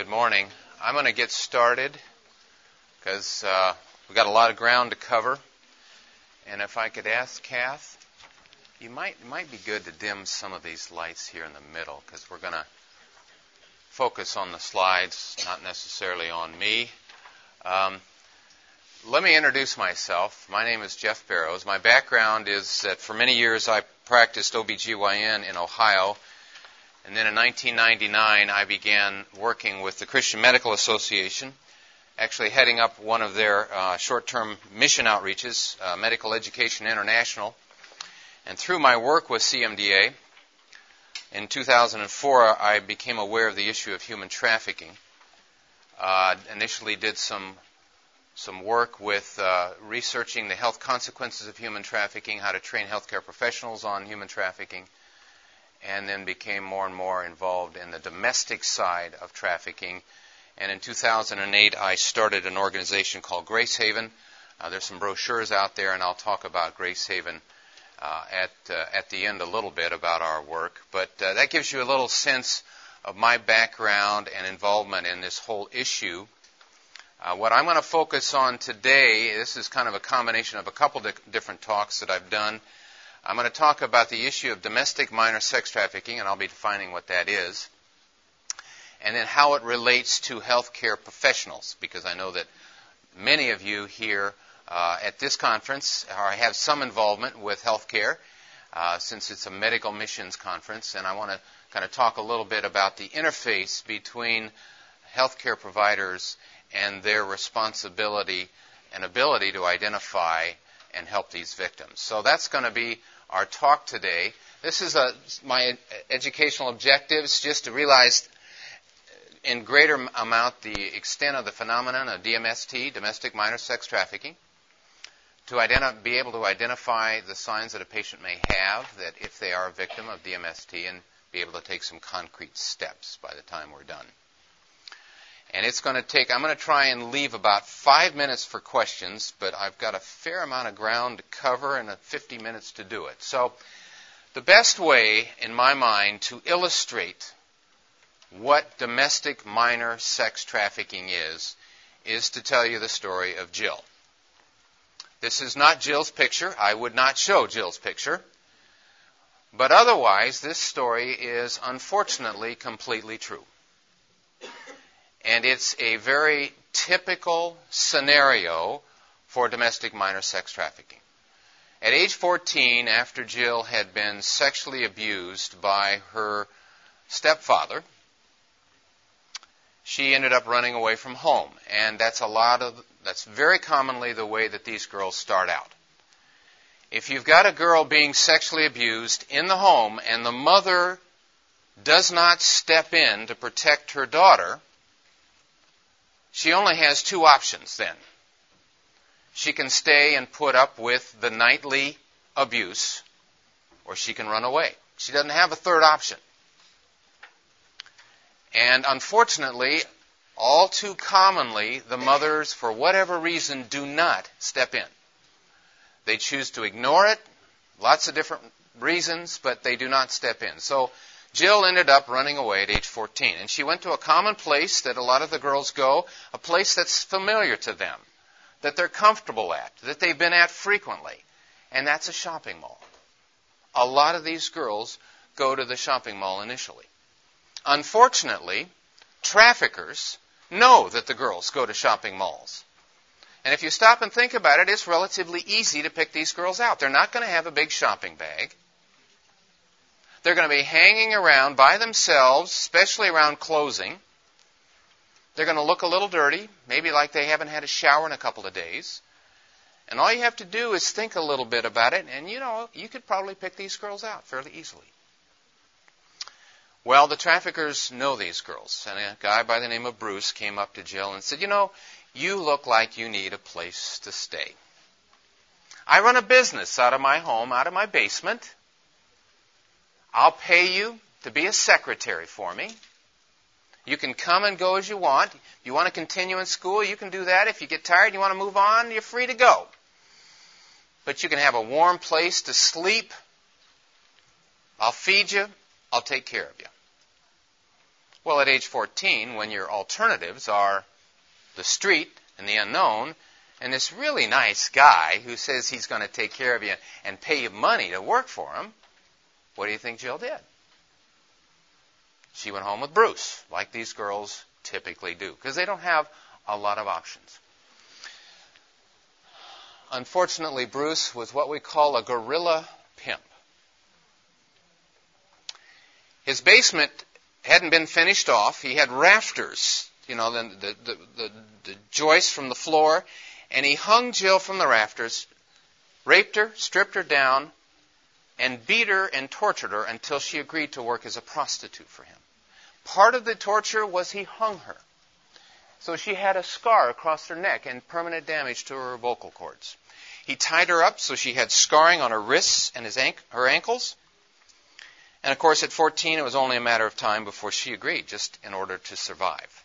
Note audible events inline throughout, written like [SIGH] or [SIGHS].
good morning. I'm going to get started because uh, we've got a lot of ground to cover. And if I could ask Kath, you might it might be good to dim some of these lights here in the middle because we're going to focus on the slides, not necessarily on me. Um, let me introduce myself. My name is Jeff Barrows. My background is that for many years I practiced OBGYN in Ohio and then in 1999, I began working with the Christian Medical Association, actually heading up one of their uh, short term mission outreaches, uh, Medical Education International. And through my work with CMDA, in 2004, I became aware of the issue of human trafficking. Uh, initially, did some some work with uh, researching the health consequences of human trafficking, how to train healthcare professionals on human trafficking, and then became more and more involved in the domestic side of trafficking. And in 2008, I started an organization called Gracehaven. Uh, there's some brochures out there, and I'll talk about Gracehaven uh, at uh, at the end a little bit about our work. But uh, that gives you a little sense of my background and involvement in this whole issue. Uh, what I'm going to focus on today, this is kind of a combination of a couple di- different talks that I've done. I'm going to talk about the issue of domestic minor sex trafficking, and I'll be defining what that is, and then how it relates to healthcare professionals, because I know that many of you here uh, at this conference are, have some involvement with healthcare, uh, since it's a medical missions conference, and I want to kind of talk a little bit about the interface between healthcare providers and their responsibility and ability to identify and help these victims. So that's going to be our talk today. This is a, my educational objectives, just to realize in greater amount the extent of the phenomenon of DMST, domestic minor sex trafficking, to identi- be able to identify the signs that a patient may have that if they are a victim of DMST and be able to take some concrete steps by the time we're done. And it's going to take, I'm going to try and leave about five minutes for questions, but I've got a fair amount of ground to cover and 50 minutes to do it. So, the best way, in my mind, to illustrate what domestic minor sex trafficking is, is to tell you the story of Jill. This is not Jill's picture. I would not show Jill's picture. But otherwise, this story is unfortunately completely true. And it's a very typical scenario for domestic minor sex trafficking. At age 14, after Jill had been sexually abused by her stepfather, she ended up running away from home. And that's a lot of, that's very commonly the way that these girls start out. If you've got a girl being sexually abused in the home and the mother does not step in to protect her daughter, she only has two options then. She can stay and put up with the nightly abuse, or she can run away. She doesn't have a third option. And unfortunately, all too commonly, the mothers, for whatever reason, do not step in. They choose to ignore it, lots of different reasons, but they do not step in. So Jill ended up running away at age 14, and she went to a common place that a lot of the girls go, a place that's familiar to them, that they're comfortable at, that they've been at frequently, and that's a shopping mall. A lot of these girls go to the shopping mall initially. Unfortunately, traffickers know that the girls go to shopping malls. And if you stop and think about it, it's relatively easy to pick these girls out. They're not going to have a big shopping bag. They're going to be hanging around by themselves, especially around closing. They're going to look a little dirty, maybe like they haven't had a shower in a couple of days. And all you have to do is think a little bit about it, and you know, you could probably pick these girls out fairly easily. Well, the traffickers know these girls, and a guy by the name of Bruce came up to Jill and said, You know, you look like you need a place to stay. I run a business out of my home, out of my basement. I'll pay you to be a secretary for me. You can come and go as you want. You want to continue in school, you can do that. If you get tired, and you want to move on, you're free to go. But you can have a warm place to sleep. I'll feed you. I'll take care of you. Well, at age 14, when your alternatives are the street and the unknown, and this really nice guy who says he's going to take care of you and pay you money to work for him, what do you think Jill did? She went home with Bruce, like these girls typically do, because they don't have a lot of options. Unfortunately, Bruce was what we call a gorilla pimp. His basement hadn't been finished off. He had rafters, you know, the, the, the, the, the joists from the floor, and he hung Jill from the rafters, raped her, stripped her down, and beat her and tortured her until she agreed to work as a prostitute for him. Part of the torture was he hung her. So she had a scar across her neck and permanent damage to her vocal cords. He tied her up so she had scarring on her wrists and his ank- her ankles. And of course, at 14, it was only a matter of time before she agreed, just in order to survive.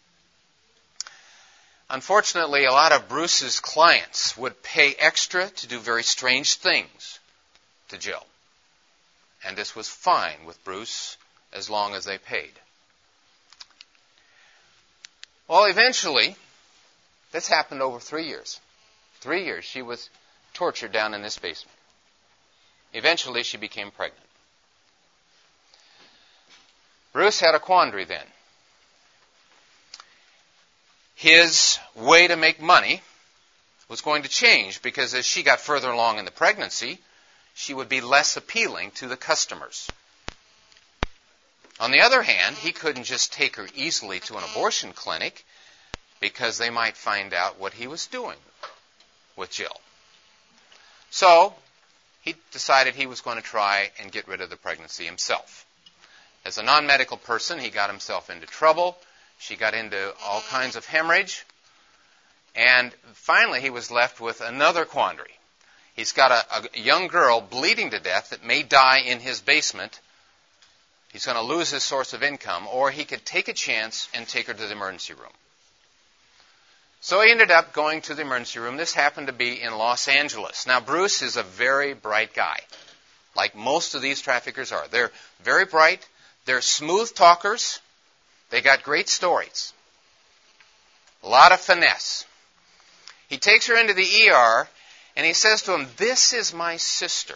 Unfortunately, a lot of Bruce's clients would pay extra to do very strange things to Jill. And this was fine with Bruce as long as they paid. Well, eventually, this happened over three years. Three years she was tortured down in this basement. Eventually, she became pregnant. Bruce had a quandary then. His way to make money was going to change because as she got further along in the pregnancy, she would be less appealing to the customers. On the other hand, he couldn't just take her easily to an abortion clinic because they might find out what he was doing with Jill. So, he decided he was going to try and get rid of the pregnancy himself. As a non medical person, he got himself into trouble. She got into all kinds of hemorrhage. And finally, he was left with another quandary. He's got a, a young girl bleeding to death that may die in his basement He's going to lose his source of income, or he could take a chance and take her to the emergency room. So he ended up going to the emergency room. This happened to be in Los Angeles. Now, Bruce is a very bright guy, like most of these traffickers are. They're very bright, they're smooth talkers, they got great stories, a lot of finesse. He takes her into the ER and he says to him, This is my sister.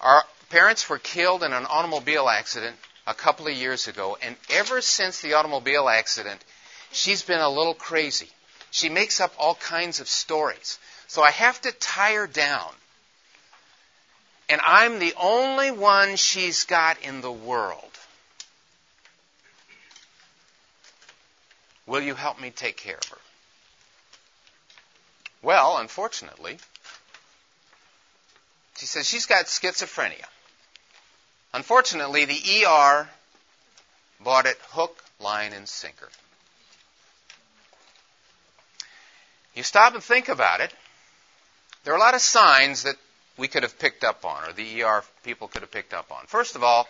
Our, parents were killed in an automobile accident a couple of years ago, and ever since the automobile accident, she's been a little crazy. She makes up all kinds of stories. So I have to tie her down. And I'm the only one she's got in the world. Will you help me take care of her? Well, unfortunately, she says she's got schizophrenia. Unfortunately, the ER bought it hook, line, and sinker. You stop and think about it. There are a lot of signs that we could have picked up on, or the ER people could have picked up on. First of all,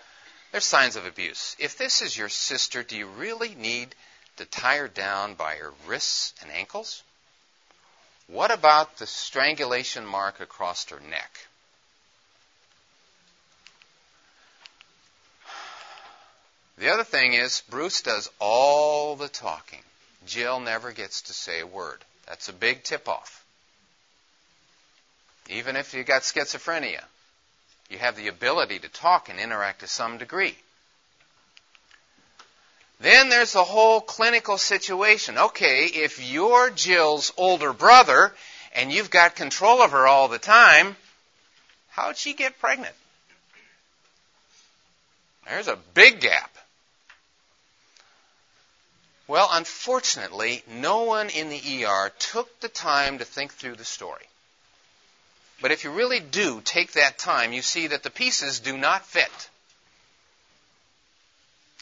there's signs of abuse. If this is your sister, do you really need to tie her down by her wrists and ankles? What about the strangulation mark across her neck? The other thing is, Bruce does all the talking. Jill never gets to say a word. That's a big tip off. Even if you've got schizophrenia, you have the ability to talk and interact to some degree. Then there's the whole clinical situation. Okay, if you're Jill's older brother and you've got control of her all the time, how'd she get pregnant? There's a big gap. Well, unfortunately, no one in the ER took the time to think through the story. But if you really do take that time, you see that the pieces do not fit.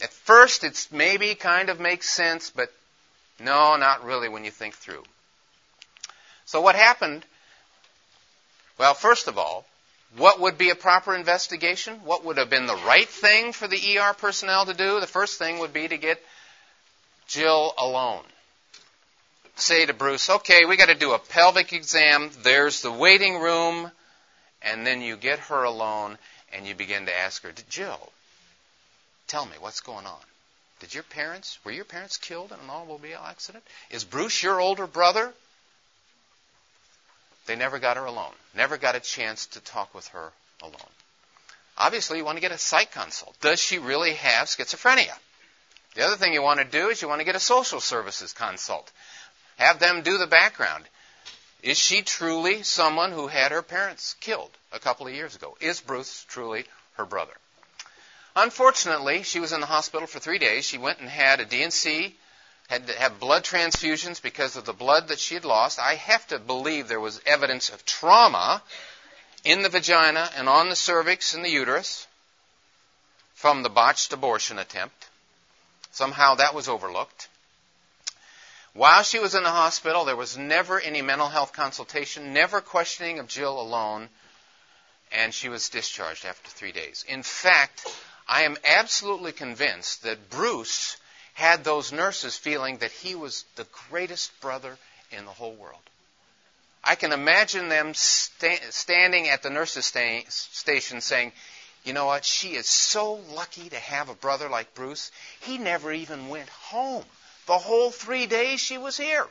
At first, it's maybe kind of makes sense, but no, not really when you think through. So what happened? Well, first of all, what would be a proper investigation? What would have been the right thing for the ER personnel to do? The first thing would be to get Jill alone. Say to Bruce, okay, we got to do a pelvic exam. There's the waiting room. And then you get her alone and you begin to ask her, Jill, Tell me, what's going on? Did your parents, were your parents killed in an automobile accident? Is Bruce your older brother? They never got her alone, never got a chance to talk with her alone. Obviously, you want to get a psych consult. Does she really have schizophrenia? The other thing you want to do is you want to get a social services consult. Have them do the background. Is she truly someone who had her parents killed a couple of years ago? Is Bruce truly her brother? Unfortunately, she was in the hospital for three days. She went and had a D&C, had to have blood transfusions because of the blood that she had lost. I have to believe there was evidence of trauma in the vagina and on the cervix and the uterus from the botched abortion attempt. Somehow that was overlooked. While she was in the hospital, there was never any mental health consultation, never questioning of Jill alone, and she was discharged after three days. In fact, I am absolutely convinced that Bruce had those nurses feeling that he was the greatest brother in the whole world. I can imagine them sta- standing at the nurses' sta- station saying, You know what? She is so lucky to have a brother like Bruce. He never even went home the whole three days she was here.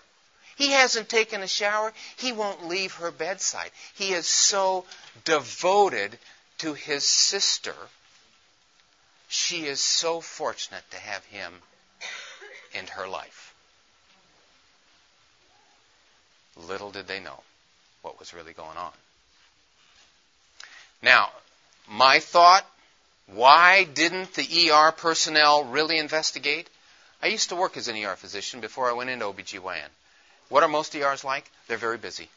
He hasn't taken a shower. He won't leave her bedside. He is so devoted to his sister she is so fortunate to have him in her life. Little did they know what was really going on. Now, my thought why didn't the ER personnel really investigate? I used to work as an ER physician before I went into OBGYN. What are most ERs like? They're very busy.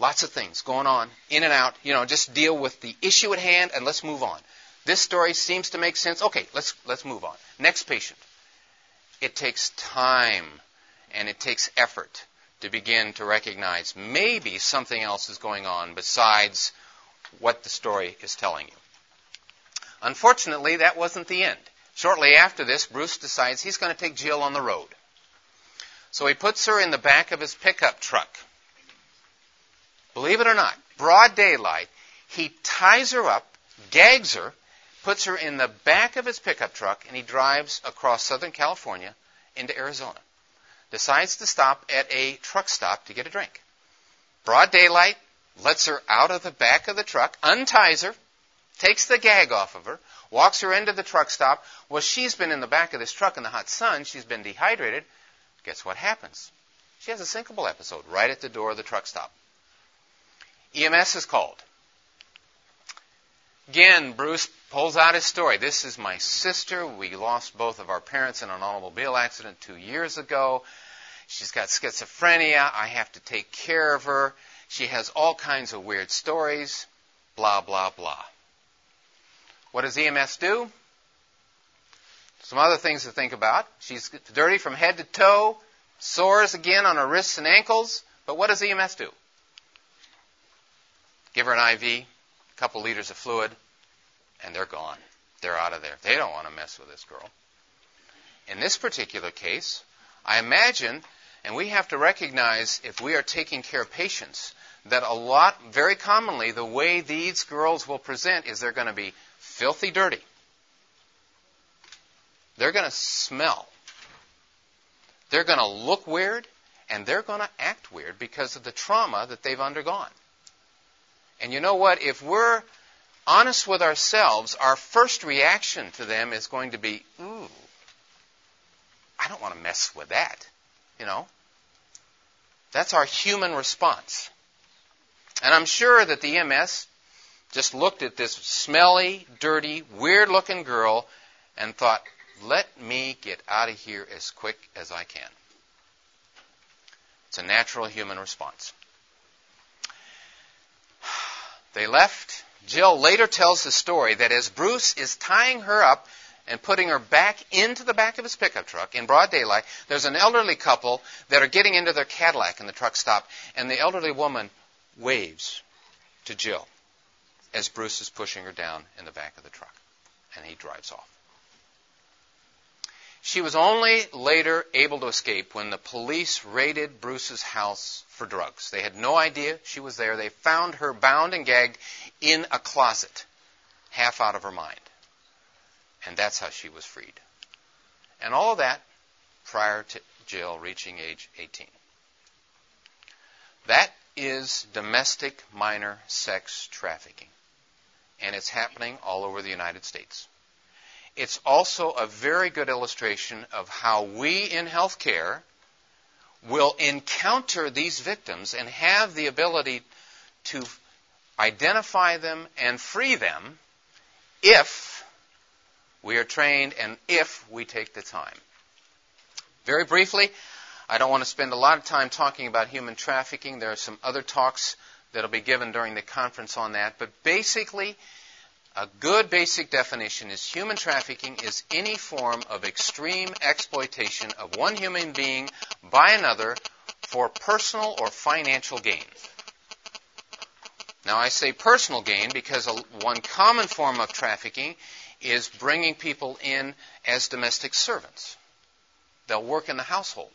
Lots of things going on, in and out. You know, just deal with the issue at hand and let's move on. This story seems to make sense. Okay, let's, let's move on. Next patient. It takes time and it takes effort to begin to recognize maybe something else is going on besides what the story is telling you. Unfortunately, that wasn't the end. Shortly after this, Bruce decides he's going to take Jill on the road. So he puts her in the back of his pickup truck. Believe it or not, broad daylight, he ties her up, gags her, puts her in the back of his pickup truck, and he drives across Southern California into Arizona. Decides to stop at a truck stop to get a drink. Broad daylight, lets her out of the back of the truck, unties her, takes the gag off of her, walks her into the truck stop. Well, she's been in the back of this truck in the hot sun. She's been dehydrated. Guess what happens? She has a syncopal episode right at the door of the truck stop. EMS is called. Again, Bruce pulls out his story. This is my sister. We lost both of our parents in an automobile accident two years ago. She's got schizophrenia. I have to take care of her. She has all kinds of weird stories. Blah, blah, blah. What does EMS do? Some other things to think about. She's dirty from head to toe, sores again on her wrists and ankles. But what does EMS do? Give her an IV, a couple liters of fluid, and they're gone. They're out of there. They don't want to mess with this girl. In this particular case, I imagine, and we have to recognize if we are taking care of patients, that a lot, very commonly, the way these girls will present is they're going to be filthy dirty. They're going to smell. They're going to look weird, and they're going to act weird because of the trauma that they've undergone. And you know what? If we're honest with ourselves, our first reaction to them is going to be, ooh, I don't want to mess with that. You know? That's our human response. And I'm sure that the EMS just looked at this smelly, dirty, weird looking girl and thought, let me get out of here as quick as I can. It's a natural human response. [SIGHS] They left. Jill later tells the story that as Bruce is tying her up and putting her back into the back of his pickup truck in broad daylight, there's an elderly couple that are getting into their Cadillac in the truck stop, and the elderly woman waves to Jill as Bruce is pushing her down in the back of the truck, and he drives off. She was only later able to escape when the police raided Bruce's house for drugs. They had no idea she was there. They found her bound and gagged in a closet, half out of her mind. And that's how she was freed. And all of that prior to Jill reaching age 18. That is domestic minor sex trafficking. And it's happening all over the United States. It's also a very good illustration of how we in healthcare will encounter these victims and have the ability to identify them and free them if we are trained and if we take the time. Very briefly, I don't want to spend a lot of time talking about human trafficking. There are some other talks that'll be given during the conference on that. But basically, a good basic definition is human trafficking is any form of extreme exploitation of one human being by another for personal or financial gain. Now, I say personal gain because one common form of trafficking is bringing people in as domestic servants. They'll work in the household.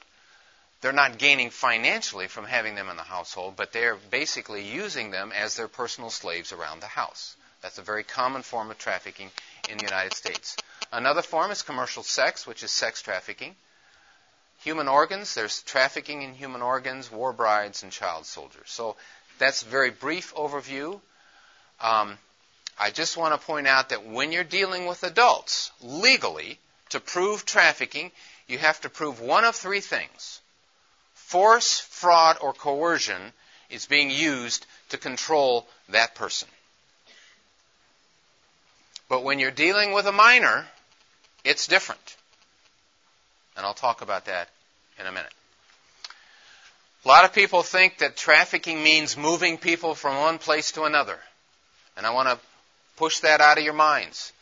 They're not gaining financially from having them in the household, but they're basically using them as their personal slaves around the house. That's a very common form of trafficking in the United States. Another form is commercial sex, which is sex trafficking. Human organs, there's trafficking in human organs, war brides, and child soldiers. So that's a very brief overview. Um, I just want to point out that when you're dealing with adults, legally, to prove trafficking, you have to prove one of three things. Force, fraud, or coercion is being used to control that person. But when you're dealing with a minor, it's different. And I'll talk about that in a minute. A lot of people think that trafficking means moving people from one place to another. And I want to push that out of your minds.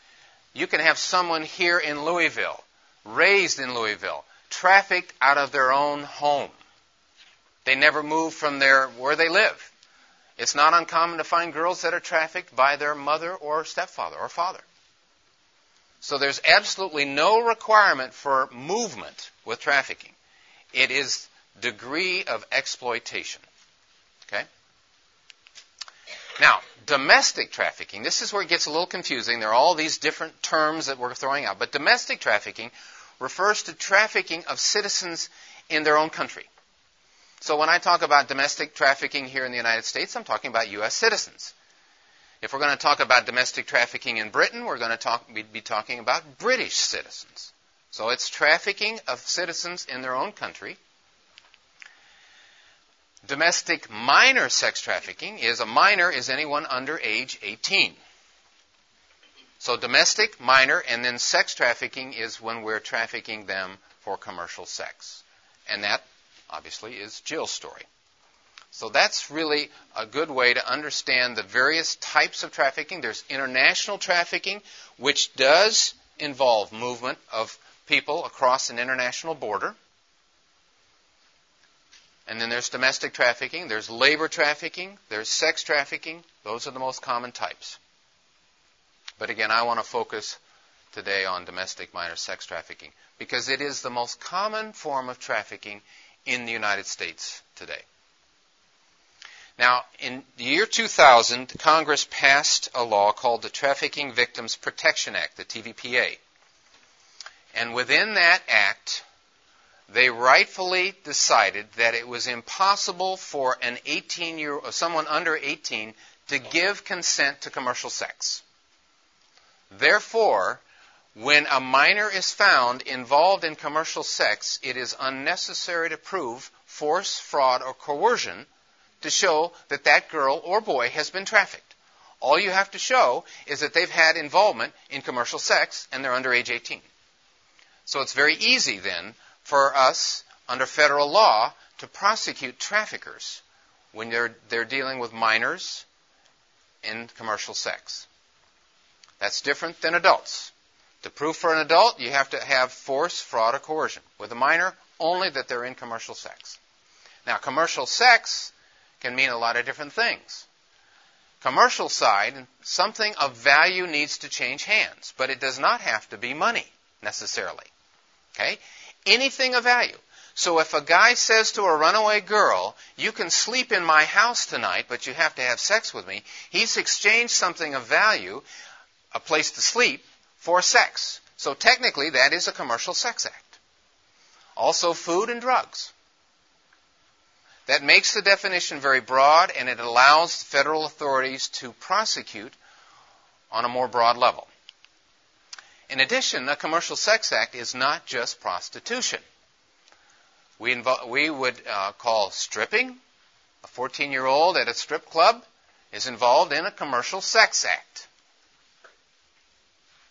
You can have someone here in Louisville, raised in Louisville, trafficked out of their own home. They never move from their where they live. It's not uncommon to find girls that are trafficked by their mother or stepfather or father. So there's absolutely no requirement for movement with trafficking. It is degree of exploitation. Okay? Now, domestic trafficking, this is where it gets a little confusing. There are all these different terms that we're throwing out. But domestic trafficking refers to trafficking of citizens in their own country. So when I talk about domestic trafficking here in the United States, I'm talking about U.S. citizens. If we're going to talk about domestic trafficking in Britain, we're going to talk, be talking about British citizens. So it's trafficking of citizens in their own country. Domestic minor sex trafficking is a minor is anyone under age 18. So domestic, minor, and then sex trafficking is when we're trafficking them for commercial sex. And that obviously, is Jill's story. So that's really a good way to understand the various types of trafficking. There's international trafficking, which does involve movement of people across an international border. And then there's domestic trafficking, there's labor trafficking, there's sex trafficking. Those are the most common types. But again, I want to focus today on domestic minor sex trafficking because it is the most common form of trafficking in the United States today. Now, in the year 2000, Congress passed a law called the Trafficking Victims Protection Act, the TVPA. And within that act, they rightfully decided that it was impossible for an 18 year someone under 18 to give consent to commercial sex. Therefore, when a minor is found involved in commercial sex, it is unnecessary to prove force, fraud, or coercion to show that that girl or boy has been trafficked. All you have to show is that they've had involvement in commercial sex and they're under age 18. So it's very easy then for us under federal law to prosecute traffickers when they're, they're dealing with minors in commercial sex. That's different than adults. To prove for an adult, you have to have force, fraud, or coercion. With a minor, only that they're in commercial sex. Now, commercial sex can mean a lot of different things. Commercial side, something of value needs to change hands, but it does not have to be money necessarily. Okay? Anything of value. So if a guy says to a runaway girl, you can sleep in my house tonight, but you have to have sex with me, he's exchanged something of value, a place to sleep, for sex. So technically, that is a commercial sex act. Also, food and drugs. That makes the definition very broad and it allows federal authorities to prosecute on a more broad level. In addition, a commercial sex act is not just prostitution. We, invo- we would uh, call stripping. A 14 year old at a strip club is involved in a commercial sex act.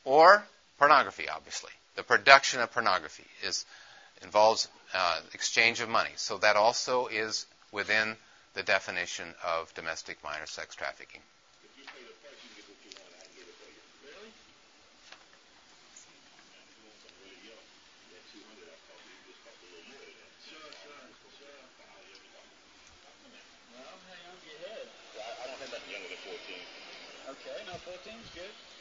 Or pornography, obviously. The production of pornography is involves uh, exchange of money. So that also is within the definition of domestic minor sex trafficking. Okay, now 14 is good.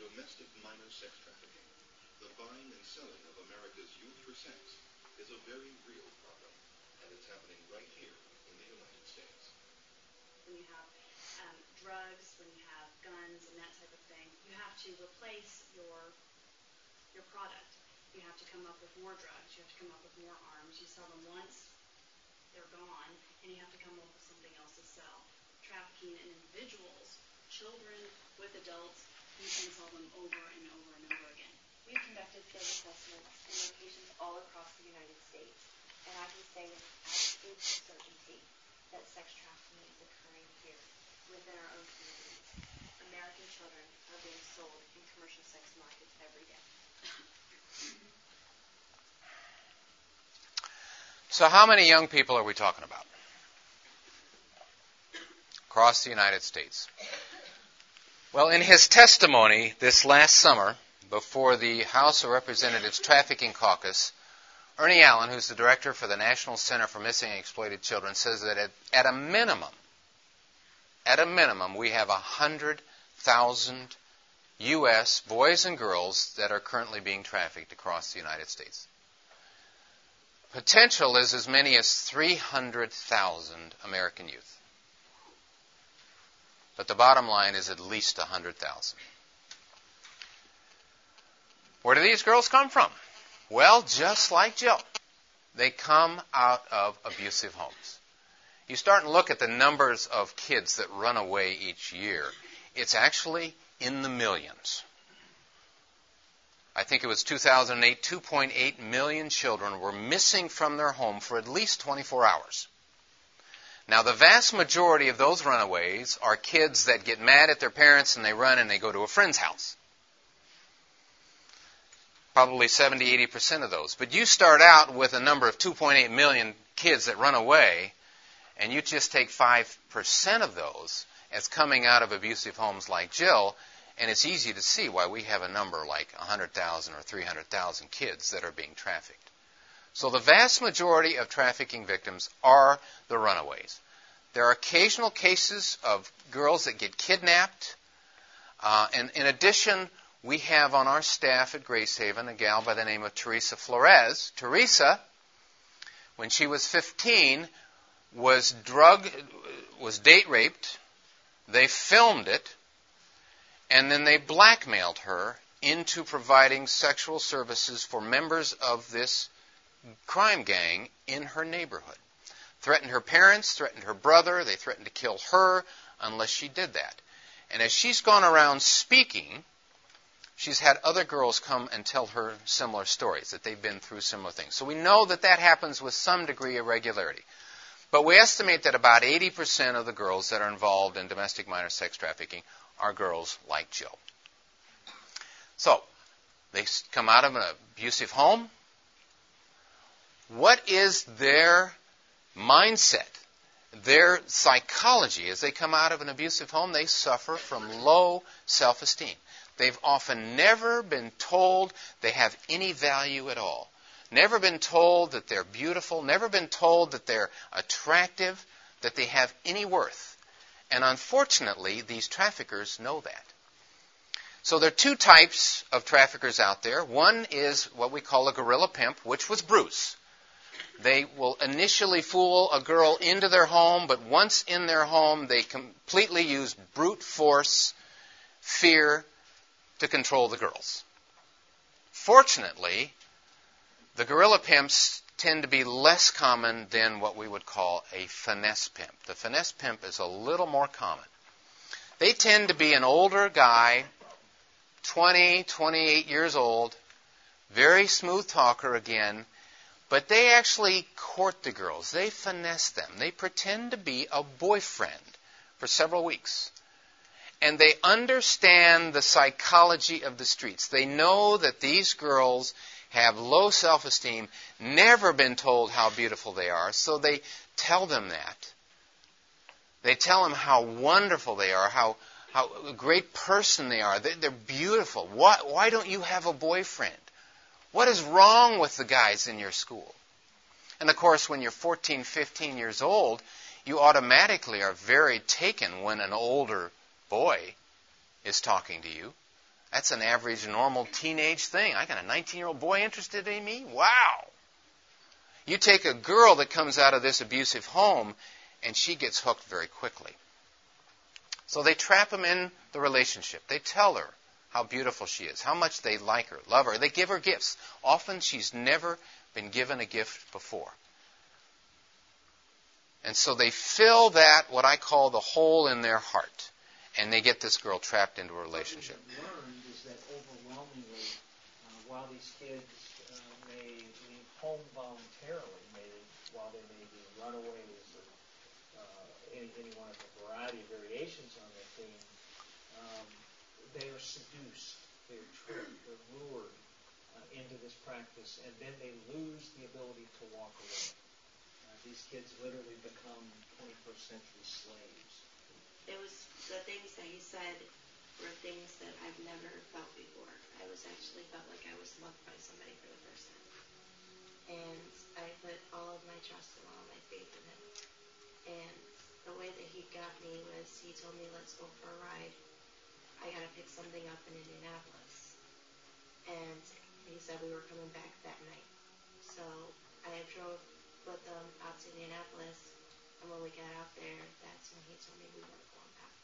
Domestic minor sex trafficking, the buying and selling of America's youth for sex, is a very real problem, and it's happening right here in the United States. when you have um, drugs, when you have guns and that type of thing, you have to replace your your product. You have to come up with more drugs. You have to come up with more arms. You sell them once, they're gone, and you have to come up with something else to sell. Trafficking in individuals, children with adults, them over and over and over again. We've conducted field assessments in locations all across the United States, and I can say with absolute certainty that sex trafficking is occurring here within our own communities. American children are being sold in commercial sex markets every day. So, how many young people are we talking about? Across the United States. Well, in his testimony this last summer before the House of Representatives Trafficking Caucus, Ernie Allen, who's the director for the National Center for Missing and Exploited Children, says that at, at a minimum, at a minimum, we have 100,000 U.S. boys and girls that are currently being trafficked across the United States. Potential is as many as 300,000 American youth. But the bottom line is at least 100,000. Where do these girls come from? Well, just like Jill, they come out of abusive homes. You start and look at the numbers of kids that run away each year. It's actually in the millions. I think it was 2008, 2.8 million children were missing from their home for at least 24 hours. Now, the vast majority of those runaways are kids that get mad at their parents and they run and they go to a friend's house. Probably 70, 80% of those. But you start out with a number of 2.8 million kids that run away, and you just take 5% of those as coming out of abusive homes like Jill, and it's easy to see why we have a number like 100,000 or 300,000 kids that are being trafficked. So the vast majority of trafficking victims are the runaways. There are occasional cases of girls that get kidnapped. Uh, and in addition, we have on our staff at Gracehaven a gal by the name of Theresa Flores. Theresa, when she was 15, was drug, was date raped. They filmed it, and then they blackmailed her into providing sexual services for members of this crime gang in her neighborhood. Threatened her parents, threatened her brother, they threatened to kill her unless she did that. And as she's gone around speaking, she's had other girls come and tell her similar stories, that they've been through similar things. So we know that that happens with some degree of regularity. But we estimate that about 80% of the girls that are involved in domestic minor sex trafficking are girls like Jill. So, they come out of an abusive home. What is their mindset, their psychology as they come out of an abusive home? They suffer from low self esteem. they've often never been told they have any value at all. Never been told that they're beautiful, never been told that they're attractive, that they have any worth. And unfortunately, these traffickers know that. So there are two types of traffickers out there. One is what we call a gorilla pimp, which was Bruce. They will initially fool a girl into their home, but once in their home, they completely use brute force, fear, to control the girls. Fortunately, the gorilla pimps tend to be less common than what we would call a finesse pimp. The finesse pimp is a little more common. They tend to be an older guy, 20, 28 years old, very smooth talker again, but they actually court the girls. They finesse them. They pretend to be a boyfriend for several weeks. And they understand the psychology of the streets. They know that these girls have low self esteem, never been told how beautiful they are, so they tell them that. They tell them how wonderful they are, how, how great person they are. They, are beautiful. Why, why don't you have a boyfriend? What is wrong with the guys in your school? And of course, when you're 14, 15 years old, you automatically are very taken when an older boy is talking to you. That's an average, normal teenage thing. I got a 19 year old boy interested in me? Wow. You take a girl that comes out of this abusive home, and she gets hooked very quickly. So they trap him in the relationship. They tell her how beautiful she is, how much they like her, love her. They give her gifts. Often she's never been given a gift before. And so they fill that, what I call the hole in their heart, and they get this girl trapped into a relationship. while these kids uh, may leave home voluntarily, may, while they may be runaways or uh, any, any one of a variety of variations on that theme, um, they are seduced, they're tricked, they're lured uh, into this practice, and then they lose the ability to walk away. Uh, these kids literally become 21st century slaves. It was the things that you said were things that I've never felt before. I was actually felt like I was loved by somebody for the first time. And I put all of my trust and all my faith in him. And the way that he got me was he told me, let's go for a ride. I got to pick something up in Indianapolis. And he said we were coming back that night. So I drove with them out to Indianapolis. And when we got out there, that's when he told me we weren't going back.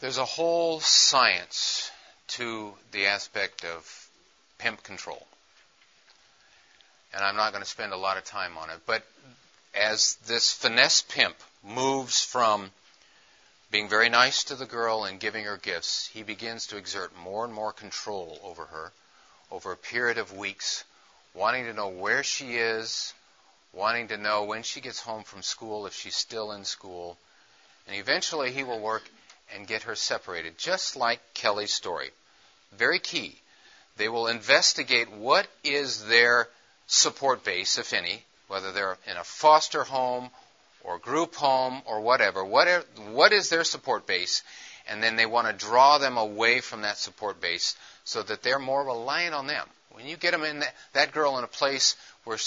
There's a whole science to the aspect of pimp control. And I'm not going to spend a lot of time on it. But as this finesse pimp moves from being very nice to the girl and giving her gifts, he begins to exert more and more control over her over a period of weeks, wanting to know where she is, wanting to know when she gets home from school, if she's still in school. And eventually he will work and get her separated, just like Kelly's story. Very key. They will investigate what is their support base, if any, whether they're in a foster home or group home or whatever. What, are, what is their support base? And then they want to draw them away from that support base so that they're more reliant on them. When you get them in that, that girl in a place where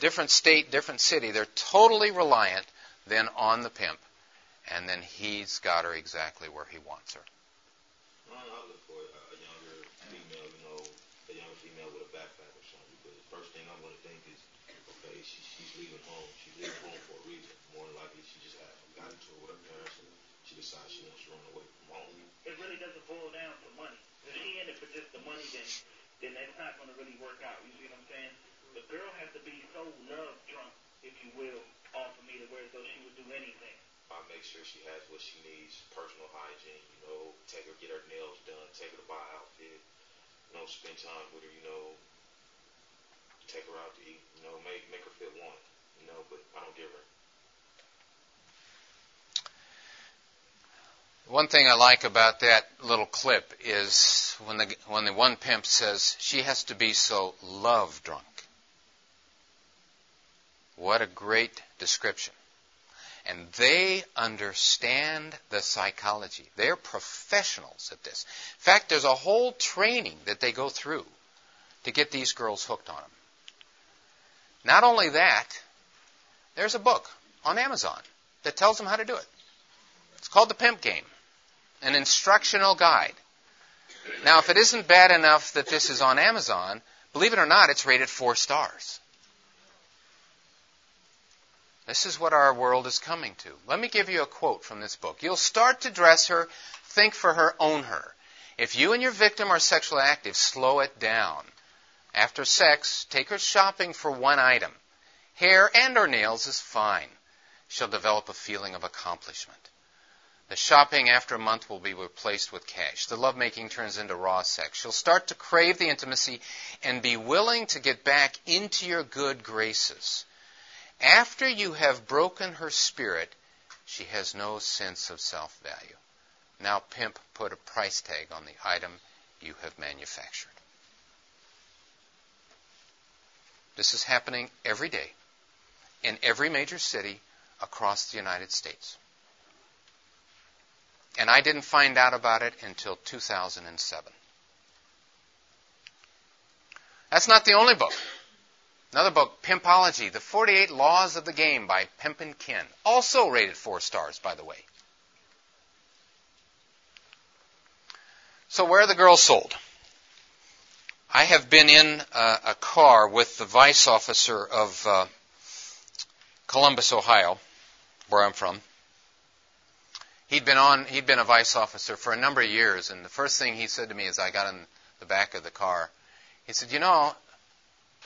different state, different city, they're totally reliant then on the pimp and then he's got her exactly where he wants her. I look for a younger female, you know, a younger female with a backpack or something. Because the first thing I'm going to think is, okay, she, she's leaving home. She's leaving home for a reason. More than likely, she just had got into it with her parents, and she decides she wants to run away from home. It really doesn't boil down to money. If she in it for just the money, then then that's not going to really work out. You see what I'm saying? The girl has to be so love drunk, if you will, off of me to where as though she would do anything. I make sure she has what she needs, personal hygiene, you know, take her, get her nails done, take her to buy an outfit, you know, spend time with her, you know, take her out to eat, you know, make make her feel wanted, you know, but I don't give her. One thing I like about that little clip is when the when the one pimp says she has to be so love drunk. What a great description. And they understand the psychology. They're professionals at this. In fact, there's a whole training that they go through to get these girls hooked on them. Not only that, there's a book on Amazon that tells them how to do it. It's called The Pimp Game, an instructional guide. Now, if it isn't bad enough that this is on Amazon, believe it or not, it's rated four stars. This is what our world is coming to. Let me give you a quote from this book. You'll start to dress her, think for her, own her. If you and your victim are sexually active, slow it down. After sex, take her shopping for one item. Hair and or nails is fine. She'll develop a feeling of accomplishment. The shopping after a month will be replaced with cash. The lovemaking turns into raw sex. She'll start to crave the intimacy and be willing to get back into your good graces. After you have broken her spirit, she has no sense of self value. Now, pimp, put a price tag on the item you have manufactured. This is happening every day in every major city across the United States. And I didn't find out about it until 2007. That's not the only book. Another book, Pimpology, The 48 Laws of the Game by Pimpin' Ken. Also rated four stars, by the way. So where are the girls sold? I have been in a, a car with the vice officer of uh, Columbus, Ohio, where I'm from. He'd been on. He'd been a vice officer for a number of years, and the first thing he said to me as I got in the back of the car, he said, "You know,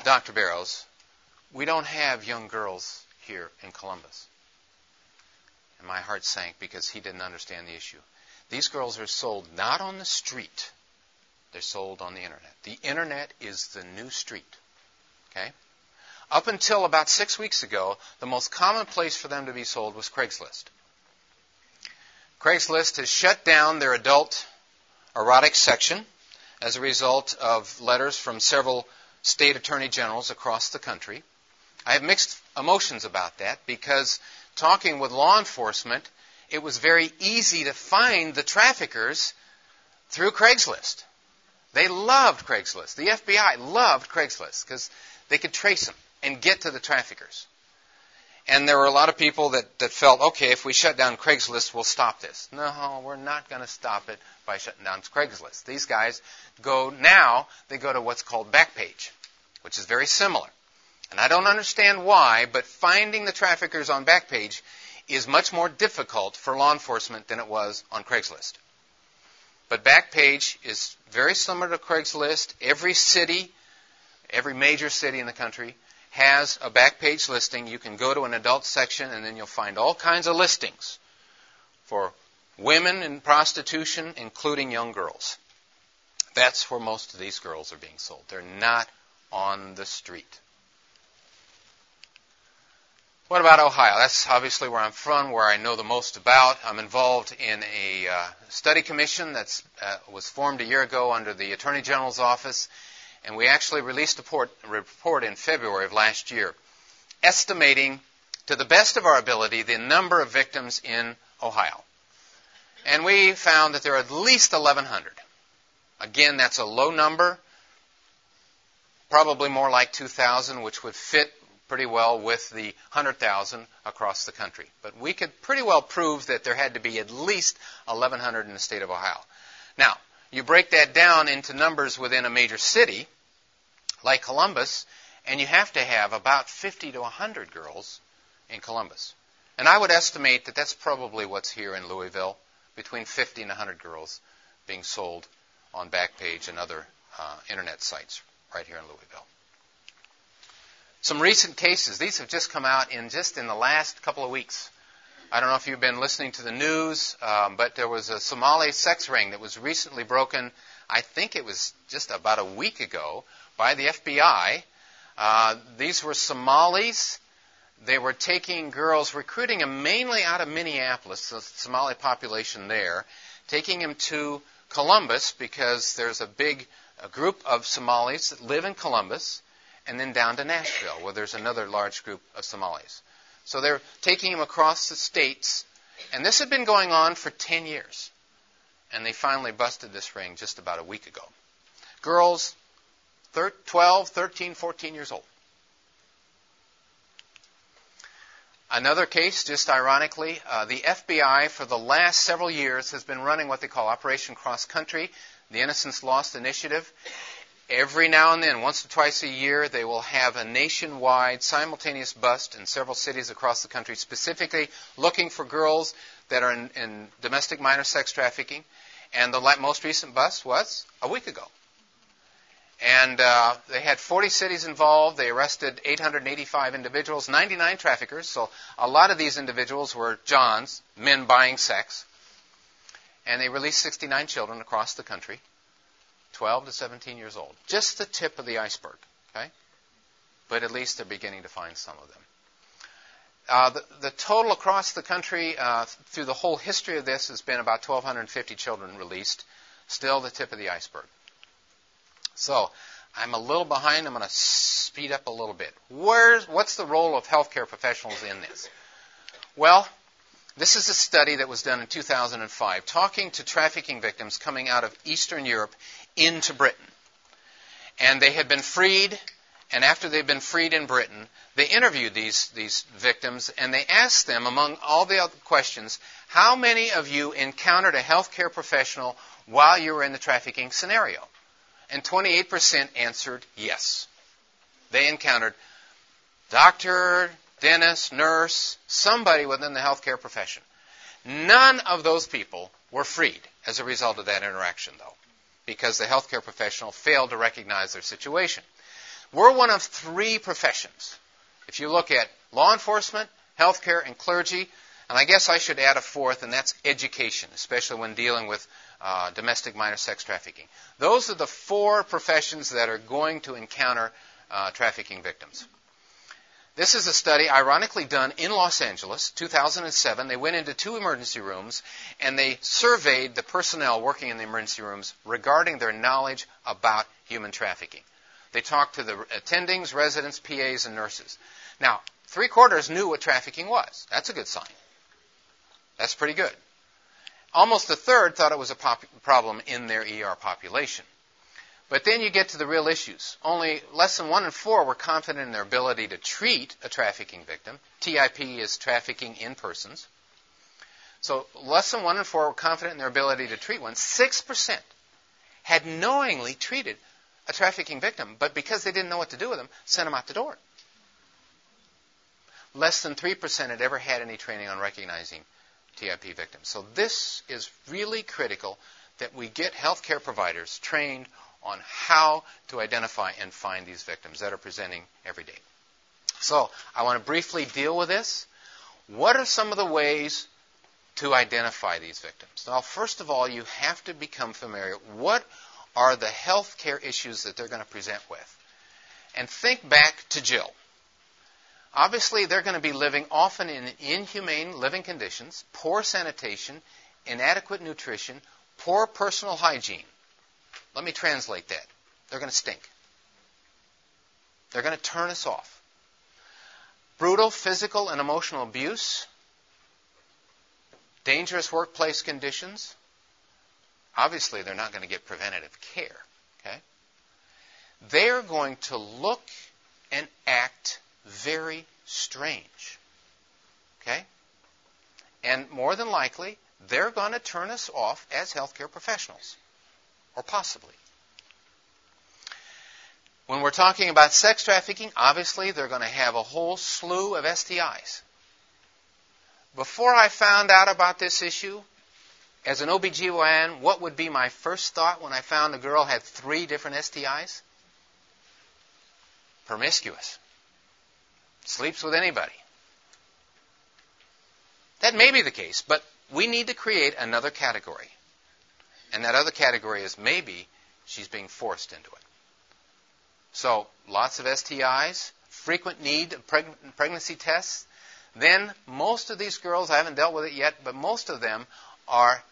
Dr. Barrows, we don't have young girls here in Columbus. And my heart sank because he didn't understand the issue. These girls are sold not on the street, they're sold on the internet. The internet is the new street. Okay? Up until about six weeks ago, the most common place for them to be sold was Craigslist. Craigslist has shut down their adult erotic section as a result of letters from several state attorney generals across the country. I have mixed emotions about that because talking with law enforcement, it was very easy to find the traffickers through Craigslist. They loved Craigslist. The FBI loved Craigslist because they could trace them and get to the traffickers. And there were a lot of people that, that felt, okay, if we shut down Craigslist, we'll stop this. No, we're not going to stop it by shutting down Craigslist. These guys go now, they go to what's called Backpage, which is very similar. And I don't understand why, but finding the traffickers on Backpage is much more difficult for law enforcement than it was on Craigslist. But Backpage is very similar to Craigslist. Every city, every major city in the country has a Backpage listing. You can go to an adult section and then you'll find all kinds of listings for women in prostitution, including young girls. That's where most of these girls are being sold. They're not on the street. What about Ohio? That's obviously where I'm from, where I know the most about. I'm involved in a uh, study commission that uh, was formed a year ago under the Attorney General's office, and we actually released a report, a report in February of last year, estimating to the best of our ability the number of victims in Ohio. And we found that there are at least 1,100. Again, that's a low number, probably more like 2,000, which would fit pretty well with the 100,000 across the country. But we could pretty well prove that there had to be at least 1,100 in the state of Ohio. Now, you break that down into numbers within a major city, like Columbus, and you have to have about 50 to 100 girls in Columbus. And I would estimate that that's probably what's here in Louisville between 50 and 100 girls being sold on Backpage and other uh, internet sites right here in Louisville. Some recent cases. These have just come out in just in the last couple of weeks. I don't know if you've been listening to the news, um, but there was a Somali sex ring that was recently broken. I think it was just about a week ago by the FBI. Uh, these were Somalis they were taking girls, recruiting them mainly out of Minneapolis, the Somali population there, taking them to Columbus because there's a big a group of Somalis that live in Columbus, and then down to Nashville where there's another large group of Somalis. So they're taking them across the states. And this had been going on for 10 years. And they finally busted this ring just about a week ago. Girls, thir- 12, 13, 14 years old. Another case, just ironically, uh, the FBI for the last several years has been running what they call Operation Cross Country, the Innocence Lost Initiative. Every now and then, once or twice a year, they will have a nationwide simultaneous bust in several cities across the country, specifically looking for girls that are in, in domestic minor sex trafficking. And the most recent bust was a week ago. And uh, they had 40 cities involved. They arrested 885 individuals, 99 traffickers. So a lot of these individuals were Johns, men buying sex. And they released 69 children across the country, 12 to 17 years old. Just the tip of the iceberg, okay? But at least they're beginning to find some of them. Uh, the, the, total across the country uh, through the whole history of this has been about 1,250 children released. Still the tip of the iceberg. So I'm a little behind. I'm going to speed up a little bit. Where's, what's the role of healthcare professionals in this? Well, this is a study that was done in 2005 talking to trafficking victims coming out of Eastern Europe into Britain. And they had been freed, and after they'd been freed in Britain, they interviewed these, these victims and they asked them, among all the other questions, how many of you encountered a healthcare professional while you were in the trafficking scenario? and 28% answered yes. They encountered doctor, dentist, nurse, somebody within the healthcare profession. None of those people were freed as a result of that interaction, though, because the healthcare professional failed to recognize their situation. We're one of three professions. If you look at law enforcement, healthcare, and clergy, and I guess I should add a fourth, and that's education, especially when dealing with uh, domestic minor sex trafficking. Those are the four professions that are going to encounter uh, trafficking victims. This is a study, ironically done in Los Angeles, 2007. They went into two emergency rooms and they surveyed the personnel working in the emergency rooms regarding their knowledge about human trafficking. They talked to the attendings, residents, PAs, and nurses. Now, three quarters knew what trafficking was. That's a good sign. That's pretty good. Almost a third thought it was a pop- problem in their ER population. But then you get to the real issues. Only less than one in four were confident in their ability to treat a trafficking victim. TIP is trafficking in persons. So less than one in four were confident in their ability to treat one. Six percent had knowingly treated a trafficking victim, but because they didn't know what to do with them, sent them out the door. Less than 3% had ever had any training on recognizing TIP victims. So this is really critical that we get healthcare providers trained on how to identify and find these victims that are presenting every day. So I want to briefly deal with this. What are some of the ways to identify these victims? Well, first of all, you have to become familiar. What are the healthcare issues that they're going to present with? And think back to Jill. Obviously, they're going to be living often in inhumane living conditions, poor sanitation, inadequate nutrition, poor personal hygiene. Let me translate that. They're going to stink. They're going to turn us off. Brutal physical and emotional abuse, dangerous workplace conditions. Obviously, they're not going to get preventative care. Okay? They're going to look and act very strange. Okay? And more than likely, they're going to turn us off as healthcare professionals. Or possibly. When we're talking about sex trafficking, obviously they're going to have a whole slew of STIs. Before I found out about this issue, as an OBGYN, what would be my first thought when I found a girl had three different STIs? Promiscuous sleeps with anybody. That may be the case, but we need to create another category. And that other category is maybe she's being forced into it. So, lots of STIs, frequent need of preg- pregnancy tests. Then, most of these girls, I haven't dealt with it yet, but most of them are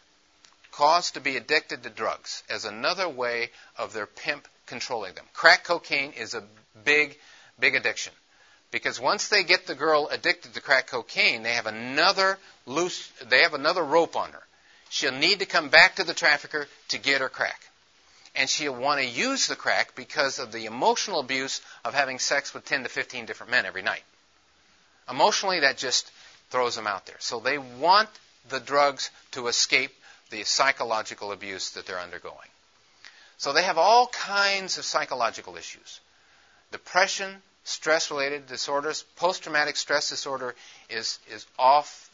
caused to be addicted to drugs as another way of their pimp controlling them. Crack cocaine is a big, big addiction. Because once they get the girl addicted to crack cocaine, they have another loose, they have another rope on her. She'll need to come back to the trafficker to get her crack. And she'll want to use the crack because of the emotional abuse of having sex with 10 to 15 different men every night. Emotionally, that just throws them out there. So they want the drugs to escape the psychological abuse that they're undergoing. So they have all kinds of psychological issues. Depression, stress related disorders, post traumatic stress disorder is, is off,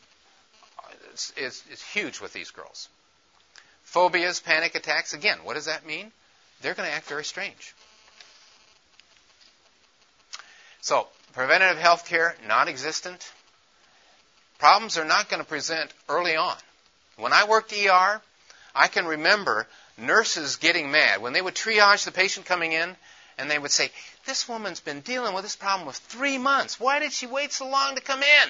is, is huge with these girls. Phobias, panic attacks, again, what does that mean? They're going to act very strange. So, preventative health care, non existent. Problems are not going to present early on. When I worked ER, I can remember nurses getting mad. When they would triage the patient coming in, and they would say, This woman's been dealing with this problem for three months. Why did she wait so long to come in?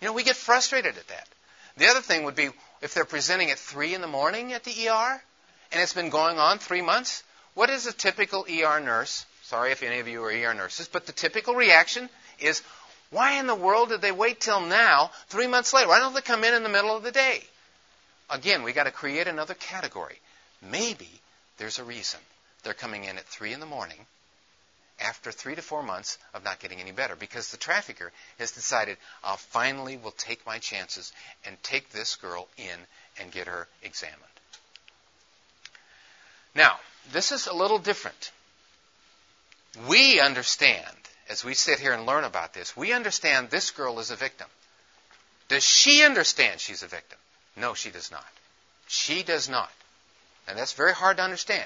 You know, we get frustrated at that. The other thing would be if they're presenting at 3 in the morning at the ER, and it's been going on three months, what is a typical ER nurse? Sorry if any of you are ER nurses, but the typical reaction is, why in the world did they wait till now, three months later? Why don't they come in in the middle of the day? Again, we got to create another category. Maybe there's a reason they're coming in at 3 in the morning after three to four months of not getting any better because the trafficker has decided, I finally will take my chances and take this girl in and get her examined. Now, this is a little different. We understand, as we sit here and learn about this, we understand this girl is a victim. Does she understand she's a victim? No, she does not. She does not. And that's very hard to understand.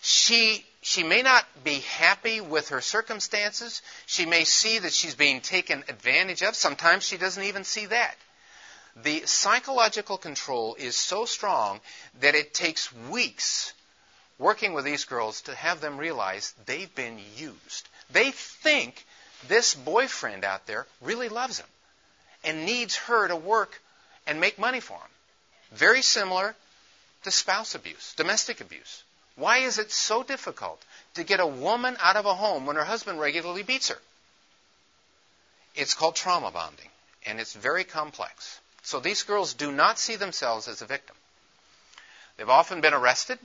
She, she may not be happy with her circumstances. She may see that she's being taken advantage of. Sometimes she doesn't even see that. The psychological control is so strong that it takes weeks working with these girls to have them realize they've been used. They think this boyfriend out there really loves them and needs her to work and make money for him. Very similar to spouse abuse, domestic abuse. Why is it so difficult to get a woman out of a home when her husband regularly beats her? It's called trauma bonding, and it's very complex. So these girls do not see themselves as a victim. They've often been arrested.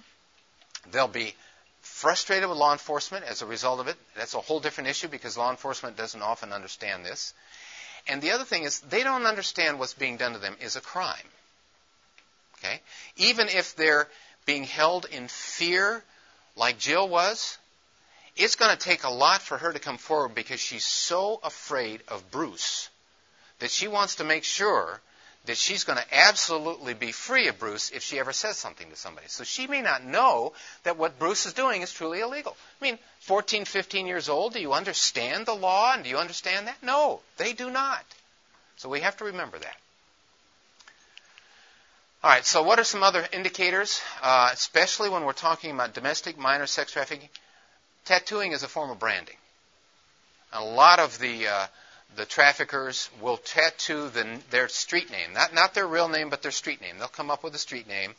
They'll be frustrated with law enforcement as a result of it. That's a whole different issue because law enforcement doesn't often understand this. And the other thing is, they don't understand what's being done to them is a crime. Okay? Even if they're being held in fear, like Jill was, it's going to take a lot for her to come forward because she's so afraid of Bruce that she wants to make sure that she's going to absolutely be free of Bruce if she ever says something to somebody. So she may not know that what Bruce is doing is truly illegal. I mean, 14, 15 years old, do you understand the law and do you understand that? No, they do not. So we have to remember that. All right, so what are some other indicators, uh, especially when we're talking about domestic minor sex trafficking? Tattooing is a form of branding. A lot of the uh, the traffickers will tattoo the, their street name, not not their real name, but their street name. They'll come up with a street name,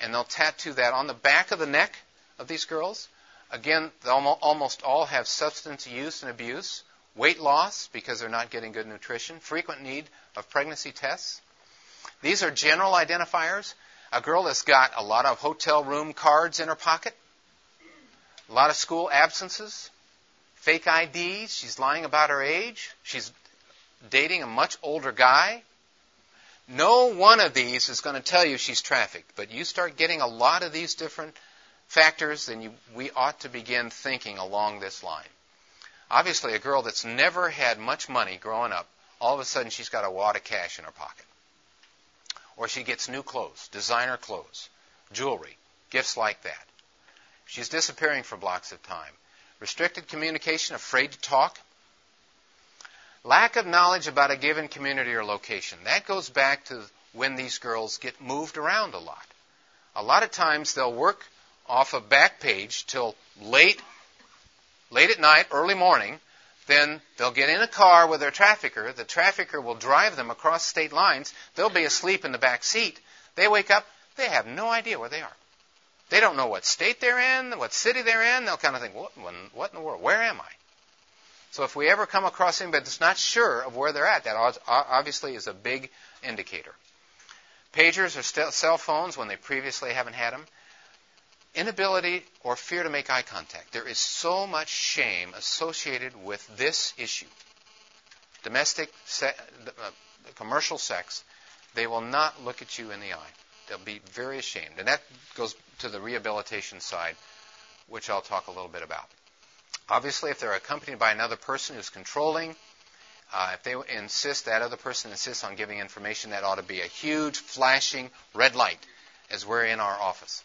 and they'll tattoo that on the back of the neck of these girls. Again, they almost all have substance use and abuse, weight loss because they're not getting good nutrition, frequent need of pregnancy tests. These are general identifiers. A girl that's got a lot of hotel room cards in her pocket, a lot of school absences, fake IDs, she's lying about her age, she's dating a much older guy. No one of these is going to tell you she's trafficked, but you start getting a lot of these different factors, then you, we ought to begin thinking along this line. Obviously, a girl that's never had much money growing up, all of a sudden she's got a wad of cash in her pocket or she gets new clothes, designer clothes, jewelry, gifts like that. She's disappearing for blocks of time. Restricted communication, afraid to talk. Lack of knowledge about a given community or location. That goes back to when these girls get moved around a lot. A lot of times they'll work off a Backpage till late, late at night, early morning, then they'll get in a car with their trafficker. The trafficker will drive them across state lines. They'll be asleep in the back seat. They wake up, they have no idea where they are. They don't know what state they're in, what city they're in. They'll kind of think, what, what in the world? Where am I? So if we ever come across anybody that's not sure of where they're at, that obviously is a big indicator. Pagers or st- cell phones when they previously haven't had them. Inability or fear to make eye contact. There is so much shame associated with this issue. Domestic, se- uh, commercial sex, they will not look at you in the eye. They'll be very ashamed. And that goes to the rehabilitation side, which I'll talk a little bit about. Obviously, if they're accompanied by another person who's controlling, uh, if they insist, that other person insists on giving information, that ought to be a huge flashing red light as we're in our office.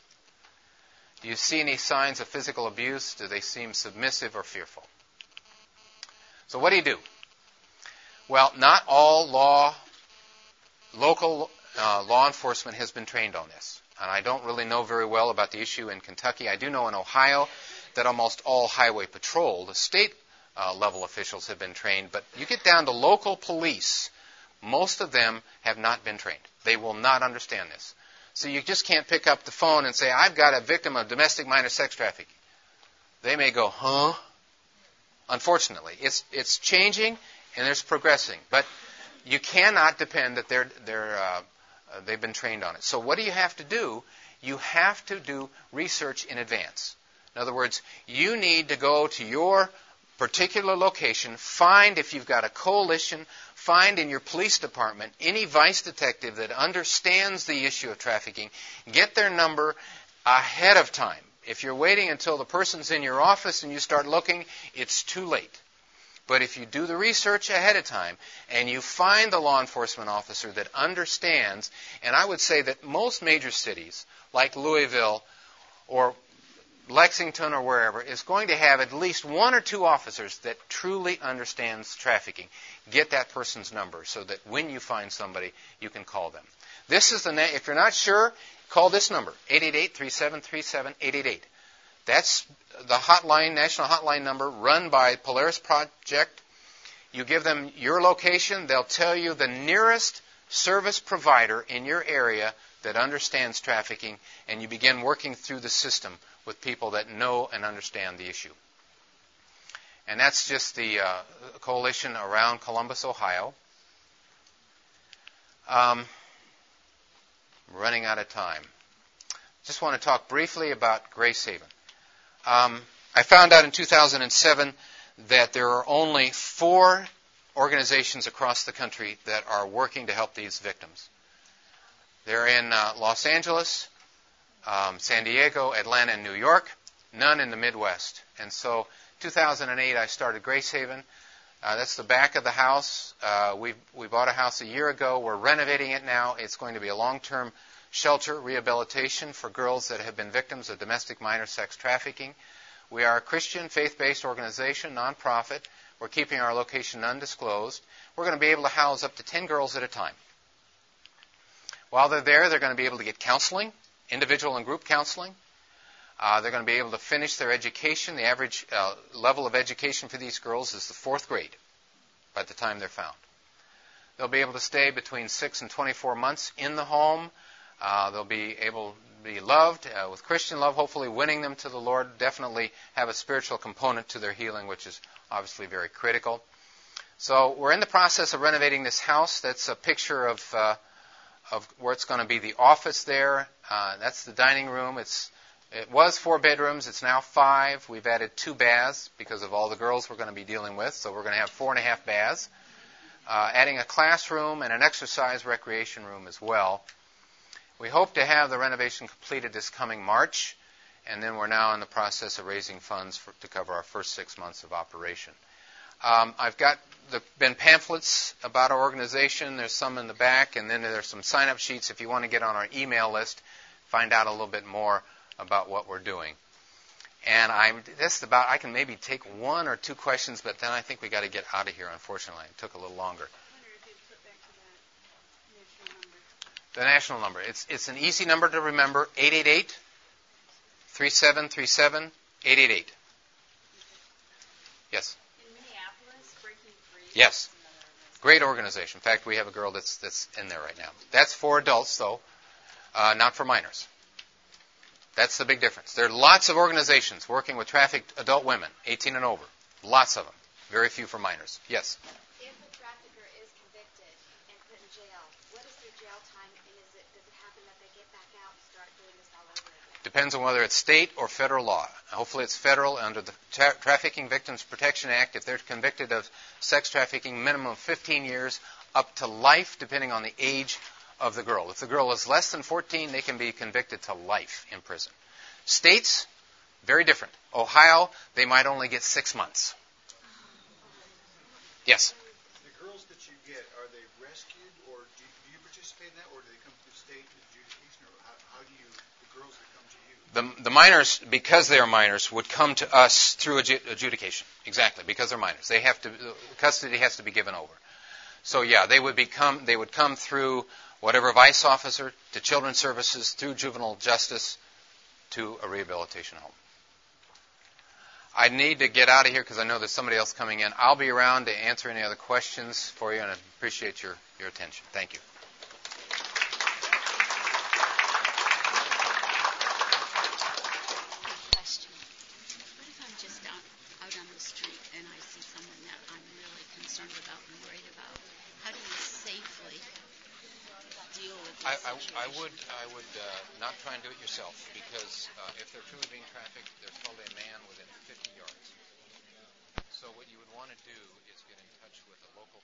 Do you see any signs of physical abuse? Do they seem submissive or fearful? So, what do you do? Well, not all law, local uh, law enforcement has been trained on this. And I don't really know very well about the issue in Kentucky. I do know in Ohio that almost all highway patrol, the state uh, level officials, have been trained. But you get down to local police, most of them have not been trained. They will not understand this. So you just can't pick up the phone and say, I've got a victim of domestic minor sex trafficking. They may go, huh? Unfortunately, it's, it's changing and it's progressing. But you cannot depend that they're, they're, uh, uh, they've been trained on it. So what do you have to do? You have to do research in advance. In other words, you need to go to your particular location, find if you've got a coalition, find in your police department any vice detective that understands the issue of trafficking, get their number ahead of time. If you're waiting until the person's in your office and you start looking, it's too late. But if you do the research ahead of time and you find the law enforcement officer that understands, and I would say that most major cities, like Louisville or Lexington or wherever, is going to have at least one or two officers that truly understands trafficking. Get that person's number so that when you find somebody, you can call them. This is the if you're not sure, call this number 888-3737-888. That's the hotline, national hotline number run by Polaris Project. You give them your location, they'll tell you the nearest service provider in your area that understands trafficking, and you begin working through the system with people that know and understand the issue. And that's just the uh, coalition around Columbus, Ohio. Um, I'm running out of time. Just want to talk briefly about Gracehaven. Um, I found out in 2007 that there are only four organizations across the country that are working to help these victims. They're in uh, Los Angeles, um, San Diego, Atlanta, and New York, none in the Midwest. And so, 2008, I started Gracehaven. Uh, that's the back of the house. Uh, we we bought a house a year ago. We're renovating it now. It's going to be a long-term shelter rehabilitation for girls that have been victims of domestic minor sex trafficking. We are a Christian faith-based organization, nonprofit. We're keeping our location undisclosed. We're going to be able to house up to 10 girls at a time. While they're there, they're going to be able to get counseling, individual and group counseling. Uh, they're going to be able to finish their education. The average uh, level of education for these girls is the fourth grade by the time they're found. They'll be able to stay between 6 and 24 months in the home. Uh, they'll be able to be loved uh, with Christian love, hopefully winning them to the Lord. Definitely have a spiritual component to their healing, which is obviously very critical. So we're in the process of renovating this house. That's a picture of uh, of where it's going to be the office there. Uh, that's the dining room. It's it was four bedrooms. It's now five. We've added two baths because of all the girls we're going to be dealing with. So we're going to have four and a half baths. Uh, adding a classroom and an exercise recreation room as well. We hope to have the renovation completed this coming March, and then we're now in the process of raising funds for, to cover our first six months of operation. Um, I've got the, been pamphlets about our organization. There's some in the back, and then there's some sign-up sheets if you want to get on our email list, find out a little bit more about what we're doing. And I'm just about, I can maybe take one or two questions, but then I think we got to get out of here, unfortunately. It took a little longer. The national number. It's, it's an easy number to remember 888 3737 888. Yes. In Minneapolis, Breaking Free. Yes. Great organization. In fact, we have a girl that's, that's in there right now. That's for adults, though, uh, not for minors. That's the big difference. There are lots of organizations working with trafficked adult women, 18 and over. Lots of them. Very few for minors. Yes. If a trafficker is convicted and put in jail, what is their jail time, and is it, does it happen that they get back out and start doing this all over again? Depends on whether it's state or federal law. Hopefully, it's federal under the Tra- Trafficking Victims Protection Act. If they're convicted of sex trafficking, minimum of 15 years, up to life, depending on the age of the girl. If the girl is less than 14, they can be convicted to life in prison. States, very different. Ohio, they might only get six months. Yes. The girls that you get, are they rescued, or do you, do you participate in that, or do they come through state adjudication, or how, how do you, the girls that come to you? The, the minors, because they are minors, would come to us through adjudication. Exactly, because they're minors. They have to custody has to be given over. So yeah, they would become they would come through whatever vice officer to children's services through juvenile justice to a rehabilitation home. I need to get out of here because I know there's somebody else coming in. I'll be around to answer any other questions for you, and I appreciate your, your attention. Thank you. question. What if I'm just out, out on the street and I see someone that I'm really concerned about and worried about? How do you safely deal with this I, I, I situation? would I would uh, not try and do it yourself because uh, if they're truly being trafficked, there's probably a man within 50 yards. So what you would want to do is get in touch with a local